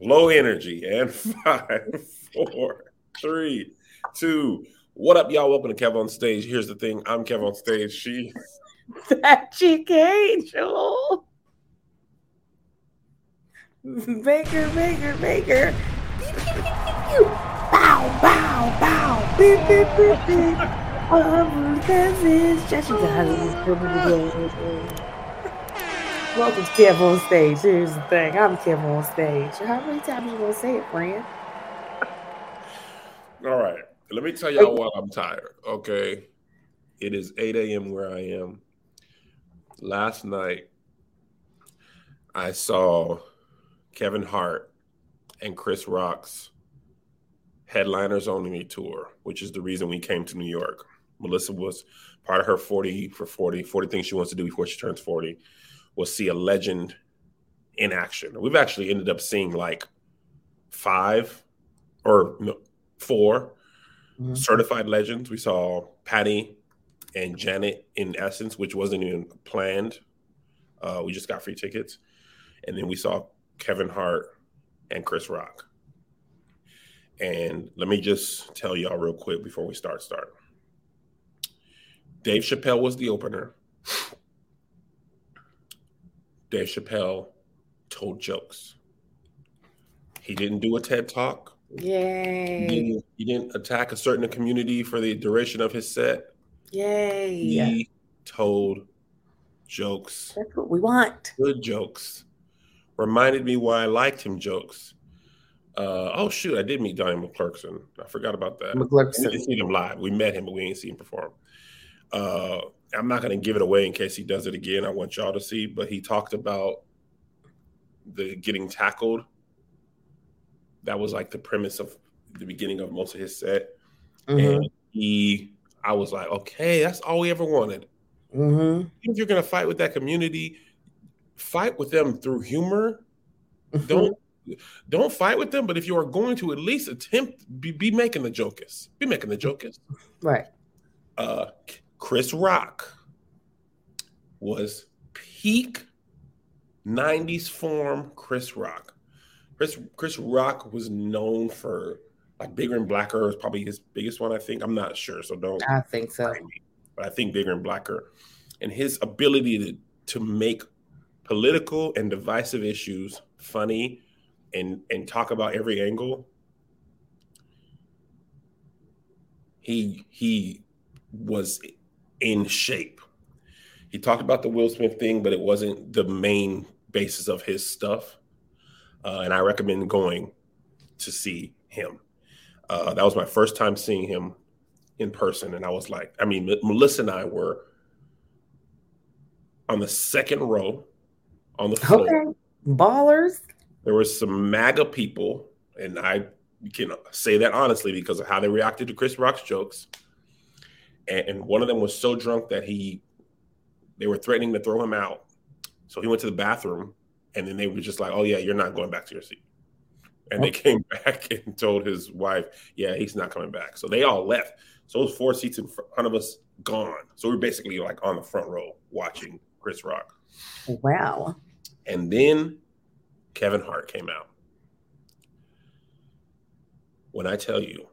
Low energy and five, four, three, two. What up, y'all? Welcome to Kev on Stage. Here's the thing I'm Kev on Stage. She. That cheek angel. Baker, Baker, Baker. bow, bow, bow. Beep, beep, beep, beep. Um, this is Jesse Welcome to Kev on Stage. Here's the thing. I'm Kev on Stage. How many times are you gonna say it, friend? All right. Let me tell y'all why I'm tired. Okay. It is 8 a.m. where I am. Last night, I saw Kevin Hart and Chris Rock's Headliners Only tour, which is the reason we came to New York. Melissa was part of her 40 for 40, 40 things she wants to do before she turns 40, was see a legend in action. We've actually ended up seeing like five or no, 4 Mm-hmm. certified legends. We saw Patty and Janet in Essence, which wasn't even planned. Uh, we just got free tickets. And then we saw Kevin Hart and Chris Rock. And let me just tell y'all real quick before we start start. Dave Chappelle was the opener. Dave Chappelle told jokes. He didn't do a TED talk. He Yay. didn't, he didn't attack a certain community for the duration of his set. Yay. He told jokes, That's what we want. good jokes. Reminded me why I liked him jokes. Uh, oh shoot, I did meet Donnie McClurkin. I forgot about that. We McClurkin. didn't see him live. We met him, but we ain't seen him perform. Uh, I'm not going to give it away in case he does it again. I want y'all to see. But he talked about the getting tackled. That was like the premise of the beginning of most of his set. Mm-hmm. And he, I was like, okay, that's all we ever wanted. Mm-hmm. If you're going to fight with that community, fight with them through humor. Don't don't fight with them. But if you are going to at least attempt, be, be making the jokers, be making the jokers. Right. uh, Chris Rock was peak 90s form Chris Rock. Chris Chris Rock was known for like Bigger and Blacker was probably his biggest one, I think. I'm not sure, so don't I think so. me. But I think Bigger and Blacker and his ability to to make political and divisive issues funny and and talk about every angle. He he was in shape. He talked about the Will Smith thing, but it wasn't the main basis of his stuff. Uh, and I recommend going to see him. Uh, that was my first time seeing him in person, and I was like, I mean, M- Melissa and I were on the second row on the floor. Okay. Ballers. There was some MAGA people, and I can say that honestly because of how they reacted to Chris Rock's jokes. And, and one of them was so drunk that he, they were threatening to throw him out. So he went to the bathroom, and then they were just like, "Oh yeah, you're not going back to your seat." And they oh. came back and told his wife, "Yeah, he's not coming back." So they all left. So those four seats in front of us gone. So we're basically like on the front row watching Chris Rock. Wow. And then Kevin Hart came out. When I tell you,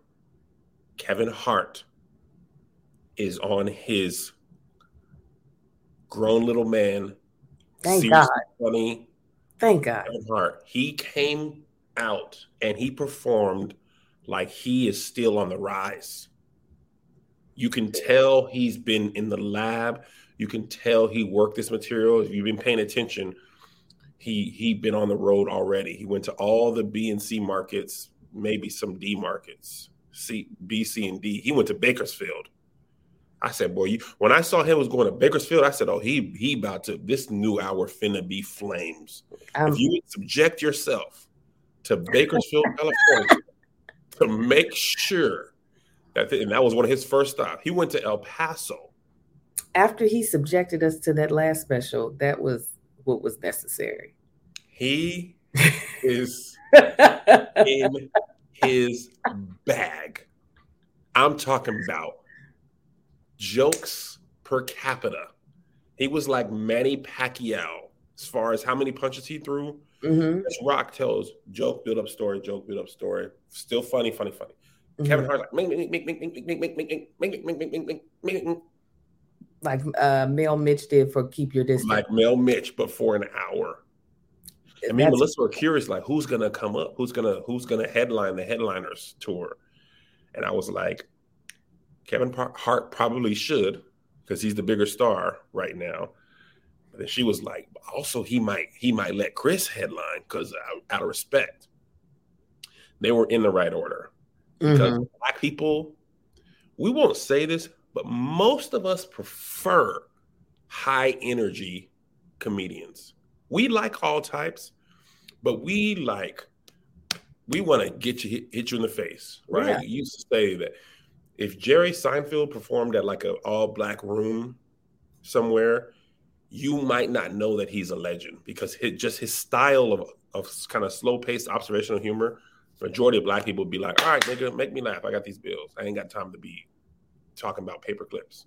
Kevin Hart is on his grown little man, Thank God. funny Thank God. Hart. He came out and he performed like he is still on the rise. You can tell he's been in the lab. You can tell he worked this material. If you've been paying attention, he he been on the road already. He went to all the B and C markets, maybe some D markets, C, B, C, and D. He went to Bakersfield. I said, boy, you, when I saw him was going to Bakersfield, I said, oh, he he about to this new hour finna be flames. Um, if you subject yourself to Bakersfield, California, to make sure that, the, and that was one of his first stops. He went to El Paso. After he subjected us to that last special, that was what was necessary. He is in his bag. I'm talking about jokes per capita. He was like Manny Pacquiao as far as how many punches he threw. Mm-hmm. Rock tells joke, build up story, joke, build up story. Still funny, funny, funny. Mm-hmm. Kevin Hart's like ming, ming, ming, ming, ming, ming, ming, ming, ming, ming, ming, ming, ming, ming, Like uh, Mel Mitch did for Keep Your Distance. like Mel Mitch, but for an hour. And me and That's- Melissa were curious, like who's gonna come up, who's gonna who's gonna headline the headliners tour, and I was like, Kevin Hart probably should because he's the bigger star right now. But then she was like, also he might he might let Chris headline because out, out of respect. They were in the right order because Mhm. black people, we won't say this, but most of us prefer high energy comedians. We like all types, but we like we want to get you hit, hit you in the face, right? Yeah. You used to say that if Jerry Seinfeld performed at like an all black room somewhere, you might not know that he's a legend because his, just his style of of kind of slow paced observational humor. Majority of black people would be like, "All right, nigga, make me laugh. I got these bills. I ain't got time to be talking about paper clips."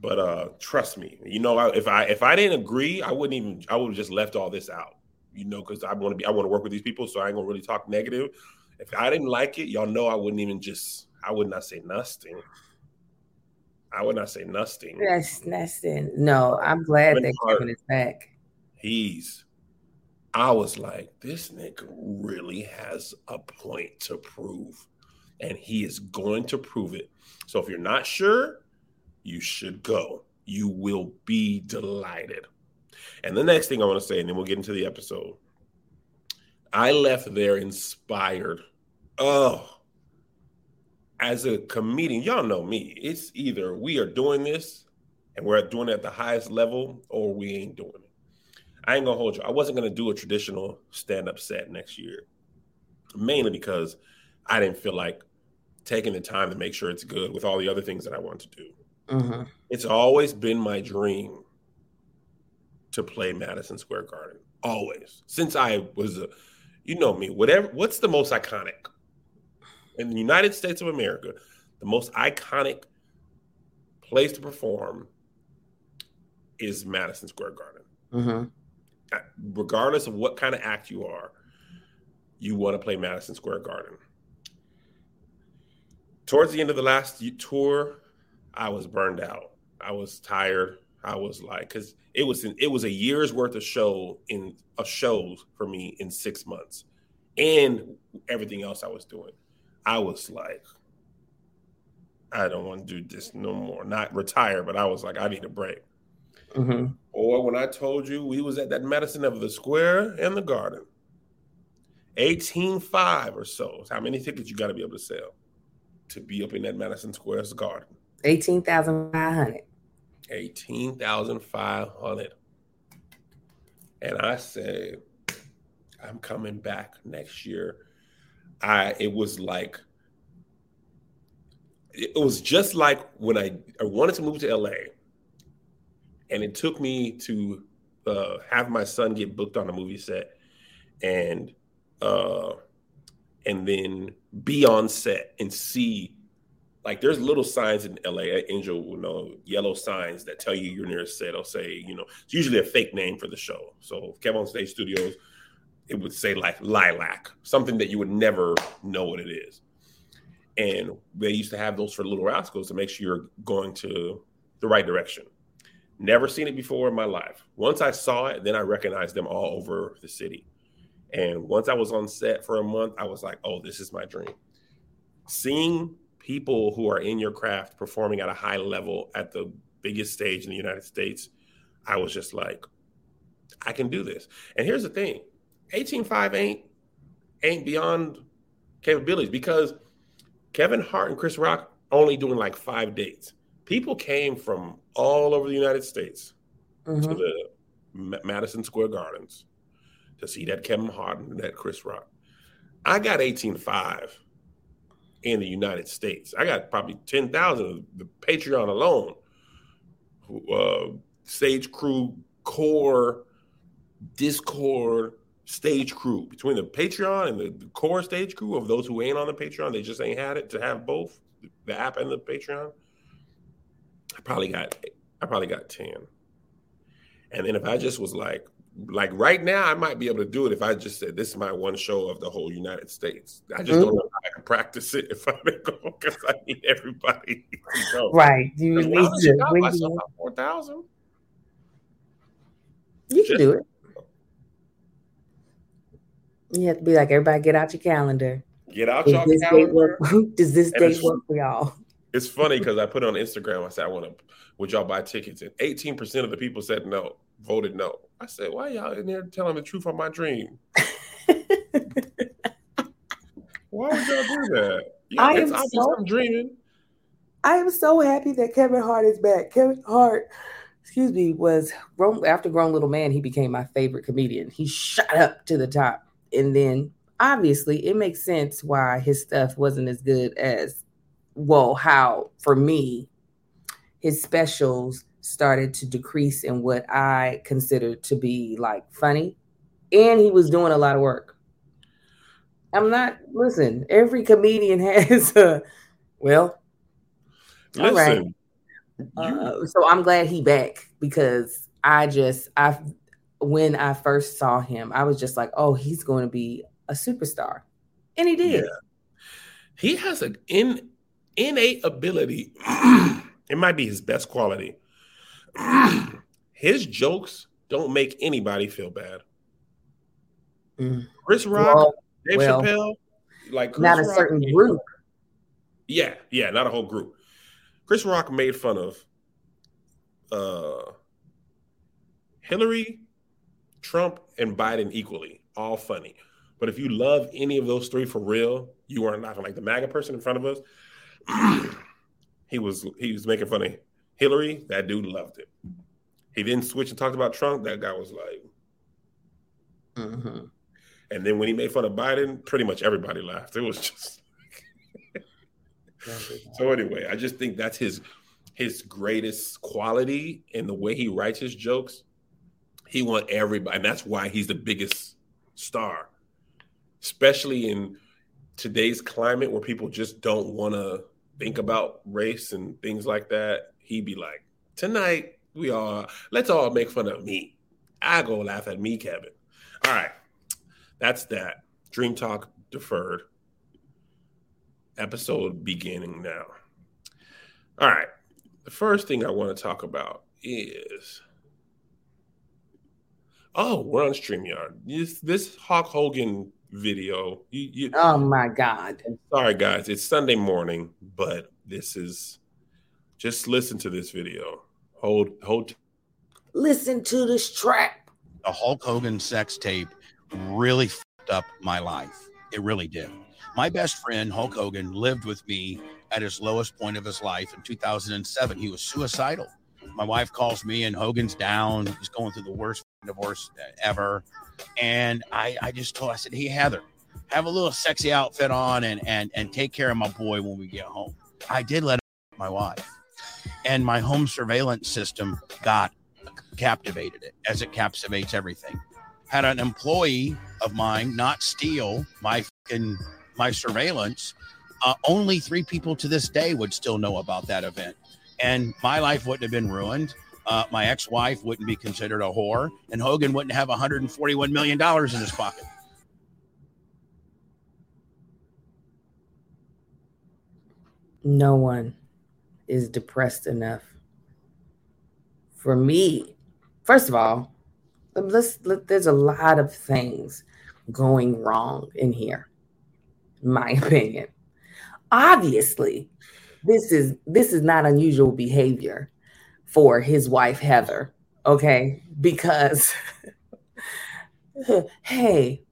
But uh trust me, you know, if I if I didn't agree, I wouldn't even. I would have just left all this out, you know, because I want to be. I want to work with these people, so I ain't gonna really talk negative. If I didn't like it, y'all know I wouldn't even just. I would not say nothing. I would not say nothing. That's. No, I'm glad Kevin that Hart. Kevin is back. he's I was like, this nigga really has a point to prove. And he is going to prove it. So if you're not sure, you should go. You will be delighted. And the next thing I want to say, and then we'll get into the episode. I left there inspired. Oh, as a comedian, y'all know me. It's either we are doing this and we're doing it at the highest level, or we ain't doing it. I ain't gonna hold you. I wasn't gonna do a traditional stand-up set next year, mainly because I didn't feel like taking the time to make sure it's good with all the other things that I want to do. hmm It's always been my dream to play Madison Square Garden. Always. Since I was a you know me, whatever what's the most iconic? In the United States of America, the most iconic place to perform is Madison Square Garden. hmm Regardless of what kind of act you are, you want to play Madison Square Garden. Towards the end of the last tour, I was burned out. I was tired. I was like, because it was in, it was a year's worth of show in of shows for me in six months, and everything else I was doing. I was like, I don't want to do this no more. Not retire, but I was like, I need a break. hmm Or when I told you we was at that medicine of the square and the garden, eighteen five or so. How many tickets you got to be able to sell to be up in that Madison Square's garden? Eighteen thousand five hundred. Eighteen thousand five hundred. And I said, I'm coming back next year. I it was like it was just like when I, I wanted to move to LA and it took me to uh, have my son get booked on a movie set and uh and then be on set and see like there's little signs in LA Angel will know yellow signs that tell you you're near a set. I'll say, you know, it's usually a fake name for the show. So Kevin on Stage Studios, it would say like lilac, something that you would never know what it is. And they used to have those for Little Rascals to make sure you're going to the right direction. Never seen it before in my life. Once I saw it, then I recognized them all over the city. And once I was on set for a month, I was like, oh, this is my dream. Seeing people who are in your craft performing at a high level at the biggest stage in the United States, I was just like, I can do this. And here's the thing 18.5 ain't ain't beyond capabilities because Kevin Hart and Chris Rock only doing like five dates. People came from all over the United States to hmm the Ma- Madison Square Gardens to see that Kevin Hart and that Chris Rock. I got 18.5 in the United States. I got probably 10,000 of the Patreon alone. Uh, stage crew, core, Discord, stage crew. Between the Patreon and the, the core stage crew of those who ain't on the Patreon, they just ain't had it to have both the app and the Patreon. I probably got I probably got 10. And then if I just was like, like right now, I might be able to do it if I just said this is my one show of the whole United States. I just mm-hmm. don't know how I can practice it if I go because I need everybody. Right. You need to when you, four thousand. You can do it. You have to be like everybody. Get out your calendar. Get out your calendar. Does this date work for y'all? It's funny because I put on Instagram. I said I want to. Would y'all buy tickets? And eighteen percent of the people said no, voted no. I said, why y'all in there telling the truth on my dream? why would y'all do that? Yeah, I am so, I'm dreaming. I am so happy that Kevin Hart is back. Kevin Hart, excuse me, was grown after Grown Little Man. He became my favorite comedian. He shot up to the top, and then obviously it makes sense why his stuff wasn't as good as well. How for me, his specials started to decrease in what I considered to be like funny. And he was doing a lot of work. I'm not, listen, every comedian has a, well, listen. Uh, so I'm glad he back because I just, I, when I first saw him, I was just like, oh, he's going to be a superstar. And he did. Yeah. He has an in, innate ability. it might be his best quality his jokes don't make anybody feel bad. Mm. Chris Rock, well, Dave well, Chappelle, like Chris not a Rock, certain group. Yeah, yeah, not a whole group. Chris Rock made fun of uh, Hillary, Trump, and Biden equally, all funny. But if you love any of those three for real, you are not like the MAGA person in front of us. he was he was making fun of Hillary, that dude loved it. He didn't switch and talked about Trump. That guy was like, mm-hmm. and then when he made fun of Biden, pretty much everybody laughed. It was just. so anyway, I just think that's his his greatest quality in the way he writes his jokes. He want everybody, and that's why he's the biggest star, especially in today's climate where people just don't want to think about race and things like that he'd be like, tonight we all let's all make fun of me. I go laugh at me, Kevin. All right, that's that. Dream Talk deferred. Episode beginning now. All right, the first thing I want to talk about is. Oh, we're on StreamYard. This, this Hulk Hogan video. You, you, oh my God. Sorry, guys. It's Sunday morning, but this is just listen to this video. Hold, hold. Listen to this track. The Hulk Hogan sex tape really fucked up my life. It really did. My best friend, Hulk Hogan, lived with me at his lowest point of his life in 2007. He was suicidal. My wife calls me, and Hogan's down. He's going through the worst divorce ever. And I, I just told, I said, Hey, Heather, have a little sexy outfit on and, and, and take care of my boy when we get home. I did let my wife and my home surveillance system got captivated it as it captivates everything. Had an employee of mine not steal my fucking my surveillance, uh, only three people to this day would still know about that event, and my life wouldn't have been ruined. Uh, my ex-wife wouldn't be considered a whore, and Hogan wouldn't have 141 million dollars in his pocket. No one is depressed enough for me. First of all, let's let, there's a lot of things going wrong in here, in my opinion. Obviously, this is this is not unusual behavior for his wife Heather, okay? Because hey,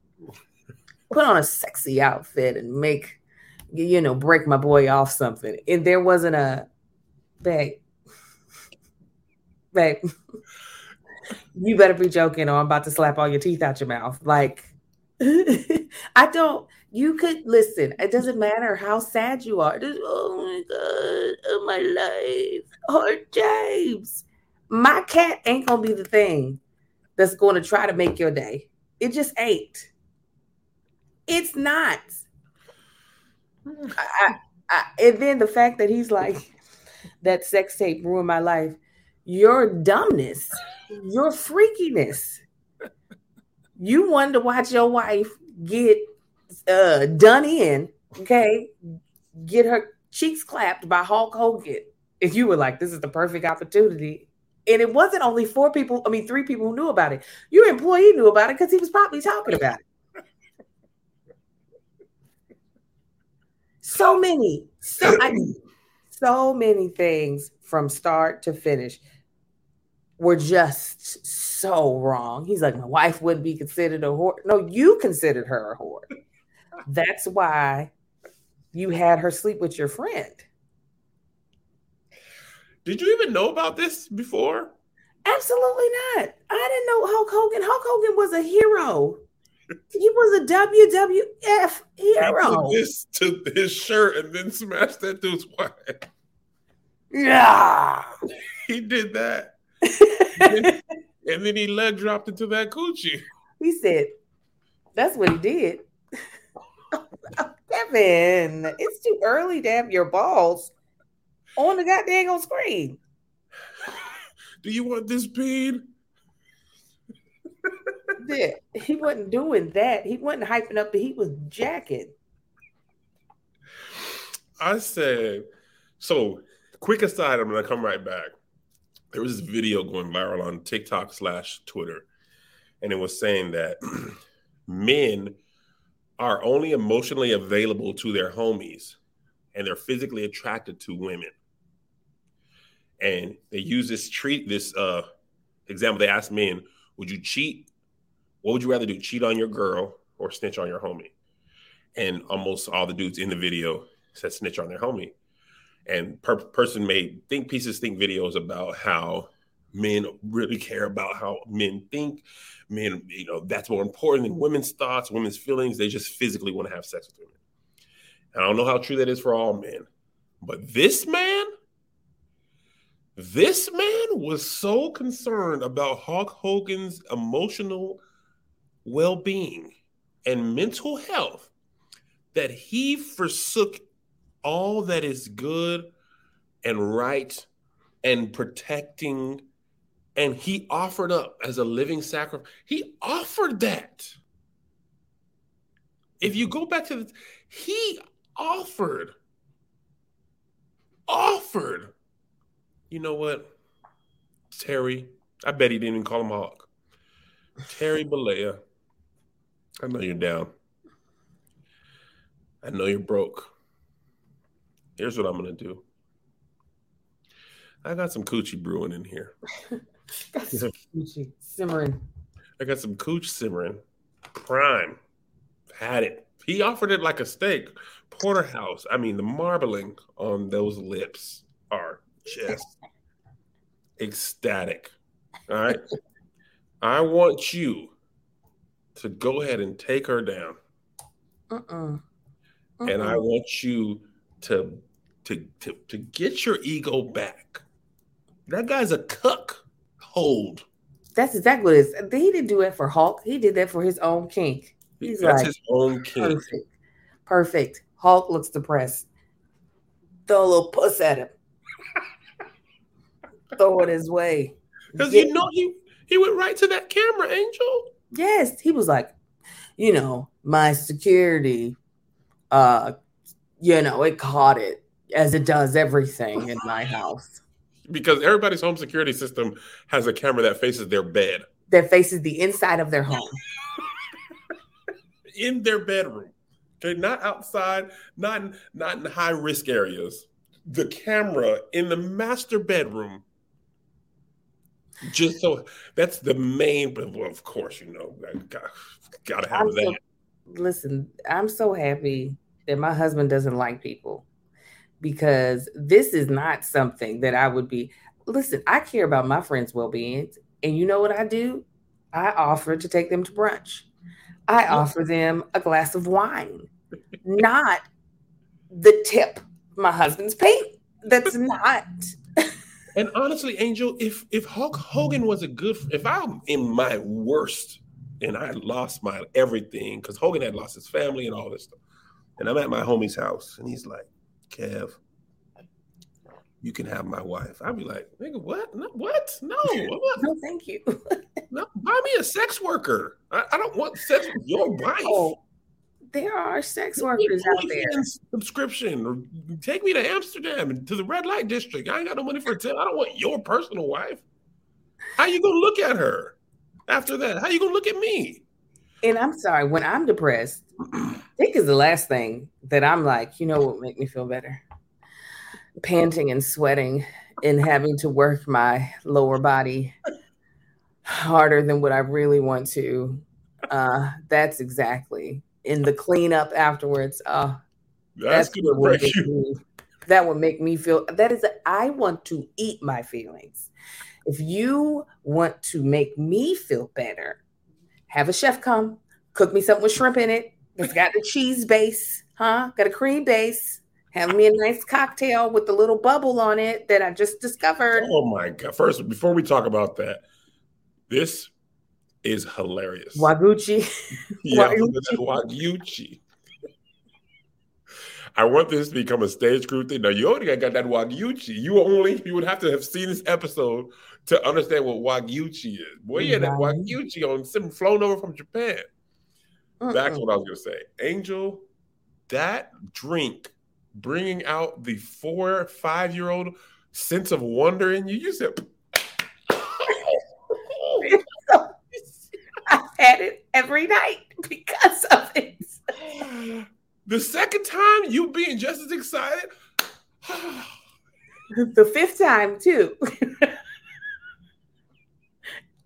put on a sexy outfit and make you know break my boy off something. And there wasn't a babe, babe, you better be joking or I'm about to slap all your teeth out your mouth. Like, I don't, You could listen. It doesn't matter how sad you are. Just, oh my god, oh my life, Hart James. My cat ain't gonna be the thing that's going to try to make your day. It just ain't. It's not. I, I, and then the fact that he's like, that sex tape ruined my life. Your dumbness, your freakiness. You wanted to watch your wife get uh, done in, okay, get her cheeks clapped by Hulk Hogan. If you were like, this is the perfect opportunity. And it wasn't only four people, I mean, three people who knew about it. Your employee knew about it because he was probably talking about it. So many, so, I, so many things from start to finish were just so wrong. He's like, my wife wouldn't be considered a whore. No, you considered her a whore. That's why you had her sleep with your friend. Did you even know about this before? Absolutely not. I didn't know Hulk Hogan. Hulk Hogan was a hero. He was a WWF hero. He this to his shirt and then smashed that dude's wife. Yeah. He did that. and, and then he leg dropped into that coochie. He said, that's what he did. Kevin, it's too early to have your balls on the goddamn screen. Do you want this bean? yeah, he wasn't doing that. He wasn't hyping up the he was jacking. I said, so quick aside, I'm gonna come right back. There was this video going viral on TikTok slash Twitter, and it was saying that men are only emotionally available to their homies and they're physically attracted to women. And they use this treat this uh example. They ask men, would you cheat? What would you rather do? Cheat on your girl or snitch on your homie? And almost all the dudes in the video said snitch on their homie. And per person made think pieces, think videos about how men really care about how men think. Men, you know, that's more important than women's thoughts, women's feelings. They just physically want to have sex with women. And I don't know how true that is for all men, but this man, this man was so concerned about Hulk Hogan's emotional well being and mental health that he forsook all that is good and right and protecting and he offered up as a living sacrifice. He offered that. If you go back to the, he offered, offered. You know what, Terry? I bet he didn't even call him Hawk. Terry Bollea, I know you're down. I know you're broke. Here's what I'm gonna do. I got some coochie brewing in here. simmering. I got some cooch simmering. Prime. Had it. He offered it like a steak. Porterhouse. I mean, the marbling on those lips are just ecstatic. All right. I want you to go ahead and take her down. Uh-uh. Uh-uh. And I want you to, to to to get your ego back. That guy's a cuck hold. That's exactly what it is. He didn't do it for Hulk. He did that for his own kink. He's That's like, his own kink. Perfect. Perfect. Hulk looks depressed. Throw a little puss at him. Throw it his way. Because you know he he went right to that camera, Angel. Yes, he was like, you know, my security, uh, you know, it caught it as it does everything in my house because everybody's home security system has a camera that faces their bed. That faces the inside of their home. in their bedroom. Okay, not outside, not in, not in high risk areas. The camera in the master bedroom. Just so that's the main, but well, of course, you know, got, gotta have I'm that. So, listen, I'm so happy that my husband doesn't like people because this is not something that I would be. Listen, I care about my friends' well being. And you know what I do? I offer to take them to brunch. I offer them a glass of wine. not the tip my husband's paint. That's not. and honestly, Angel, if if Hulk Hogan was a good, if I'm in my worst and I lost my everything because Hogan had lost his family and all this stuff, and I'm at my homie's house and he's like, Kev, you can have my wife. I'd be like, nigga, what? No, what? No, what? no, thank you. no, buy me a sex worker. I, I don't want sex with your wife. Oh, there are sex workers out there. Subscription or take me to Amsterdam to the red light district. I ain't got no money for a tip. I don't want your personal wife. How you gonna look at her after that? How you gonna look at me? And I'm sorry, when I'm depressed, Dick is the last thing that I'm like, you know what make me feel better? Panting and sweating and having to work my lower body harder than what I really want to. Uh, that's exactly in the cleanup afterwards. Uh, that's, that's what would me, that would make me feel that is I want to eat my feelings. If you want to make me feel better, have a chef come, cook me something with shrimp in it. It's got the cheese base, huh? Got a cream base. Have me a nice cocktail with the little bubble on it that I just discovered. Oh my god! First, before we talk about that, this is hilarious. Waguchi. yeah, Waguchi. I want this to become a stage crew thing. Now you already got that Waguchi. You only you would have to have seen this episode to understand what Waguchi is. Boy, yeah, that Waguchi on some flown over from Japan. Uh-uh. That's what I was gonna say. Angel, that drink bringing out the four, five year old sense of wonder in you. You said I had it every night because of it. The second time, you being just as excited. the fifth time, too.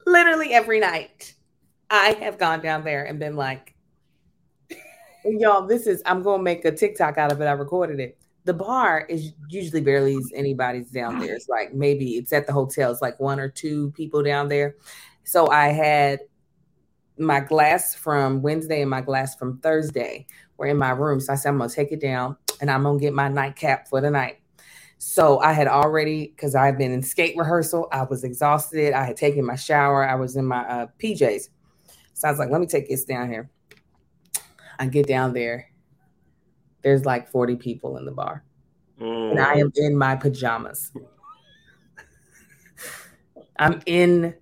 Literally every night, I have gone down there and been like, y'all, this is, I'm going to make a TikTok out of it. I recorded it. The bar is usually barely anybody's down there. It's like maybe it's at the hotel, it's like one or two people down there. So I had my glass from Wednesday and my glass from Thursday were in my room. So I said, I'm gonna take it down and I'm gonna get my nightcap for the night. So I had already, because I've been in skate rehearsal, I was exhausted. I had taken my shower. I was in my uh, PJs. So I was like, let me take this down here. I get down there. There's like 40 people in the bar. Mm. And I am in my pajamas. I'm in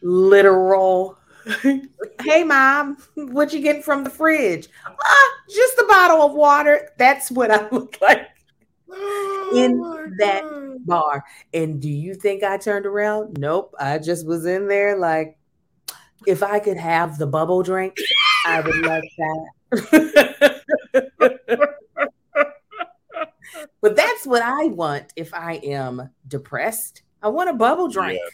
literal hey mom, what you getting from the fridge? Ah, just a bottle of water. That's what I look like oh in that God. bar. And do you think I turned around? Nope. I just was in there like, if I could have the bubble drink, I would like that. but that's what I want if I am depressed. I want a bubble drink. Yeah.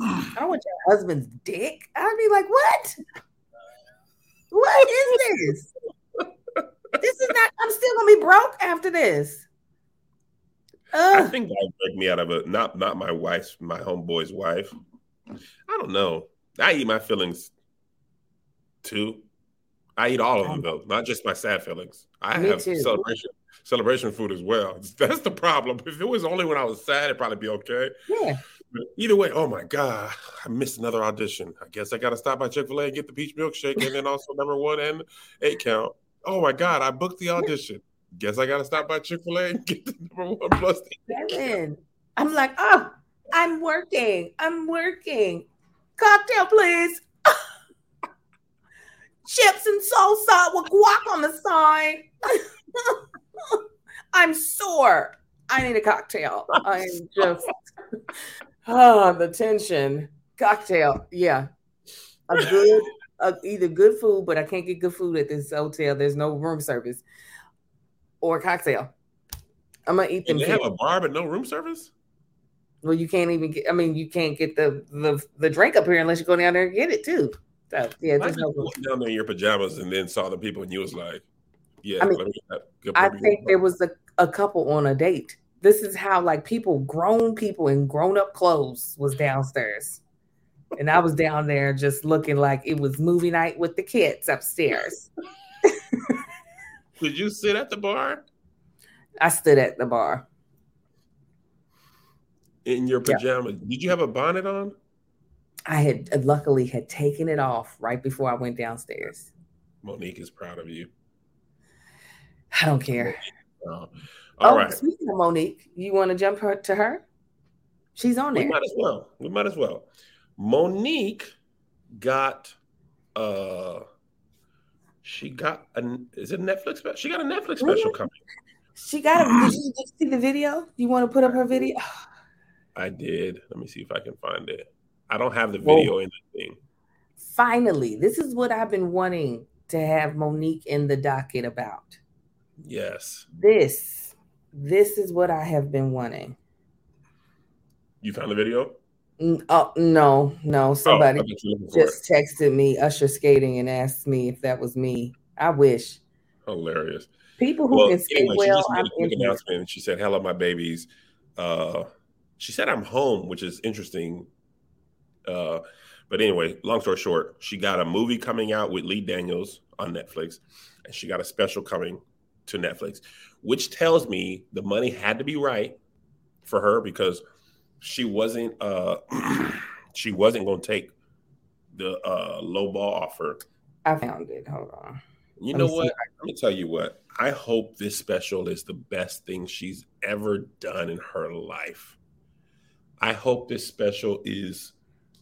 I don't want your husband's dick. I'd be like, what? What is this? this is not. I'm still gonna be broke after this. Ugh. I think that would break me out of a Not not my wife's, my homeboy's wife. I don't know. I eat my feelings too. I eat all of them though, not just my sad feelings. I me have too. celebration celebration food as well. That's the problem. If it was only when I was sad, it'd probably be okay. Yeah. Either way, oh my God, I missed another audition. I guess I got to stop by Chick fil A and get the peach milkshake and then also number one and eight count. Oh my God, I booked the audition. Guess I got to stop by Chick fil A and get the number one plus Seven. I'm like, oh, I'm working. I'm working. Cocktail, please. Chips and salsa with guac on the side. I'm sore. I need a cocktail. I'm just Oh, the tension. Cocktail. Yeah. A good, uh, either good food, but I can't get good food at this hotel. There's no room service or cocktail. I'm gonna eat them. And they have a bar but no room service. Well, you can't even get. I mean, you can't get the the, the drink up here unless you go down there and get it too. So yeah, just no down there in your pajamas and then saw the people and you was like, yeah. I mean, I think there was a, a couple on a date this is how like people, grown people in grown up clothes, was downstairs. And I was down there just looking like it was movie night with the kids upstairs. Did you sit at the bar? I stood at the bar in your pajamas. Yep. Did you have a bonnet on? I had luckily had taken it off right before I went downstairs. Mo'Nique is proud of you. I don't care. Oh, all oh, right. Speaking of Mo'Nique, you want to jump her to her? She's on there. We might as well. We might as well. Mo'Nique got uh she got a is it Netflix special? She got a Netflix special coming. She got a did you, did you see the video? You want to put up her video? I did. Let me see if I can find it. I don't have the video Whoa. in the thing. Finally, this is what I've been wanting to have Mo'Nique in the docket about. Yes. This, this is what I have been wanting. You found the video? Oh no, no! Oh, somebody oh, just texted me Usher skating and asked me if that was me. I wish. Hilarious. People who well, can skate anyway, well. She just made a announcement. And she said, "Hello, my babies." Uh, she said I'm home, which is interesting. Uh, but anyway, long story short, she got a movie coming out with Lee Daniels on Netflix, and she got a special coming to Netflix, which tells me the money had to be right for her because she wasn't uh she wasn't going to take the uh low ball offer. I found it. Hold on. You Let know what? Let me tell you what. I hope this special is the best thing she's ever done in her life. I hope this special is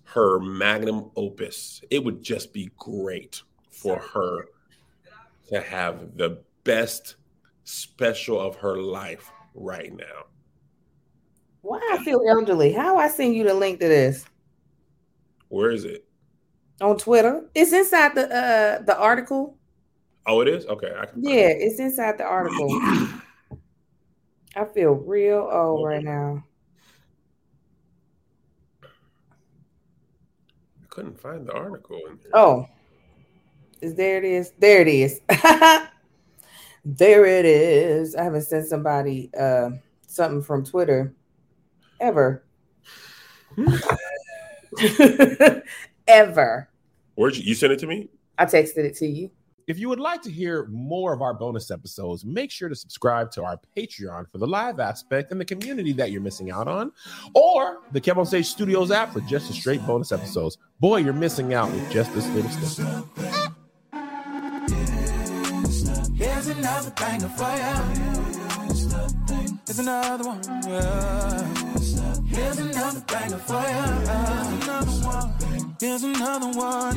her magnum opus. It would just be great for her to have the best special of her life right now. Why I feel elderly? How I send you the link to this? Where is it? On Twitter. It's inside the uh the article. Oh, it is? Okay. yeah, it. it's inside the article. I feel real old okay. right now. I couldn't find the article. Oh, is there it is? There it is. there it is. I haven't sent somebody uh, something from Twitter ever. ever. Where'd you, you send it to me? I texted it to you. If you would like to hear more of our bonus episodes, make sure to subscribe to our Patreon for the live aspect and the community that you're missing out on, or the Kev on Stage Studios app for just the straight bonus episodes. Boy, you're missing out with just this little stuff. Another banger for you. Here's another one. Here's another banger for you. Here's another one.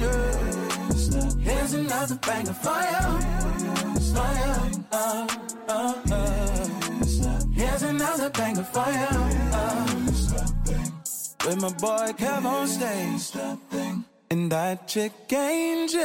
Here's another banger fire. Fire. Uh, uh, uh. Here's another banger fire. Uh. With my boy Kev on stage. And that chick Angel.